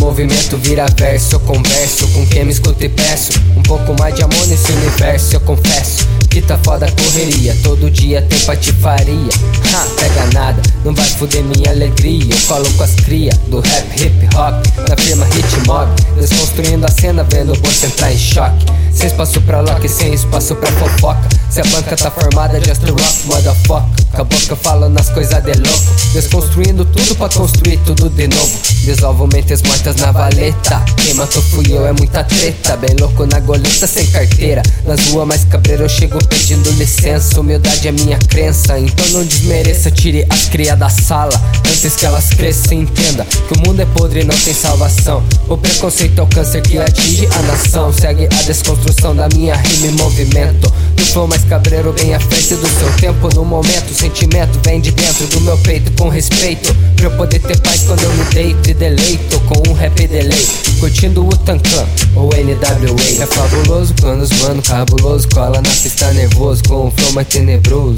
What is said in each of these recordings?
movimento vira verso. Eu converso com quem me escuta e peço um pouco mais de amor nesse universo. Eu confesso que tá foda a correria. Todo dia tem patifaria. Ha, pega nada, não vai fuder minha alegria. Eu colo com as cria do rap hip hop, da firma Hit Mob. Desconstruindo a cena, vendo você entrar em choque. Sem espaço pra lock, sem espaço pra fofoca. Se a banca tá formada, just rock, motherfucker. Acabou que eu falo nas coisas de louco. Desconstruindo tudo pra construir tudo de novo. Desolvo mentes mortas na valeta. Quem matou fui eu, é muita treta. Bem louco na goleta, sem carteira. Nas ruas mais cabreiro, eu chego pedindo licença. Humildade é minha crença. Então não desmereça, tire as cria da sala. Antes que elas cresçam, entenda que o mundo é podre e não tem salvação. O preconceito é o câncer que atinge a nação. Segue a desconstrução da minha rima e movimento. Do flow mais cabreiro, bem à frente do seu tempo. No momento, o sentimento vem de dentro do meu peito com respeito. Pra eu poder ter paz quando eu me deito e deleito com um rap delay. Curtindo o Tanclan ou NWA. É fabuloso quando os mano cabuloso cola na pista nervoso com um flow mais tenebroso.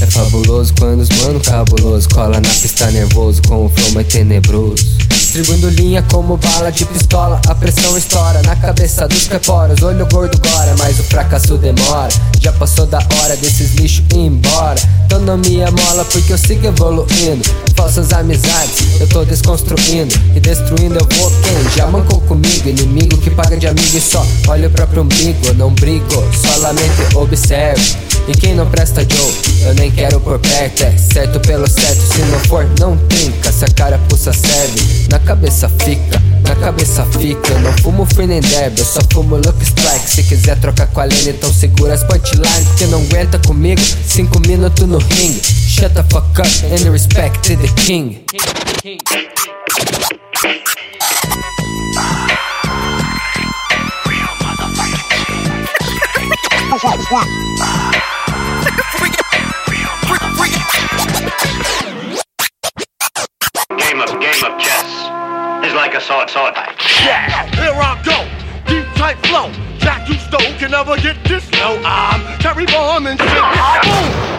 É fabuloso quando os mano cabuloso cola na pista nervoso com um flow mais tenebroso. Distribuindo linha como bala de pistola, a pressão estoura na cabeça dos preporos. Olho gordo agora, mas o fracasso demora. Já passou da hora desses lixos ir embora. Então não me amola porque eu sigo evoluindo. Falsas amizades, eu tô desconstruindo e destruindo. Eu vou quem já mancou comigo, inimigo que paga de amigo e só olha o próprio umbigo. Não brigo, só lamento e observo. E quem não presta Joe, eu nem quero por perto. É certo pelo certo, se não for, não trinca. Se a cara pulsa serve, na cabeça fica, na cabeça fica. Eu não fumo free nem derby, eu só fumo look strike. Se quiser trocar com a lane, então segura as punchline. Porque não aguenta comigo, cinco minutos no ring. Shut the fuck up and respect to the king. king, king. Game of game of chess is like a sword sword fight. Yeah, here I go. Deep tight flow. Jack you stole can never get this. No, I'm Terry Bomb and shit. Boom.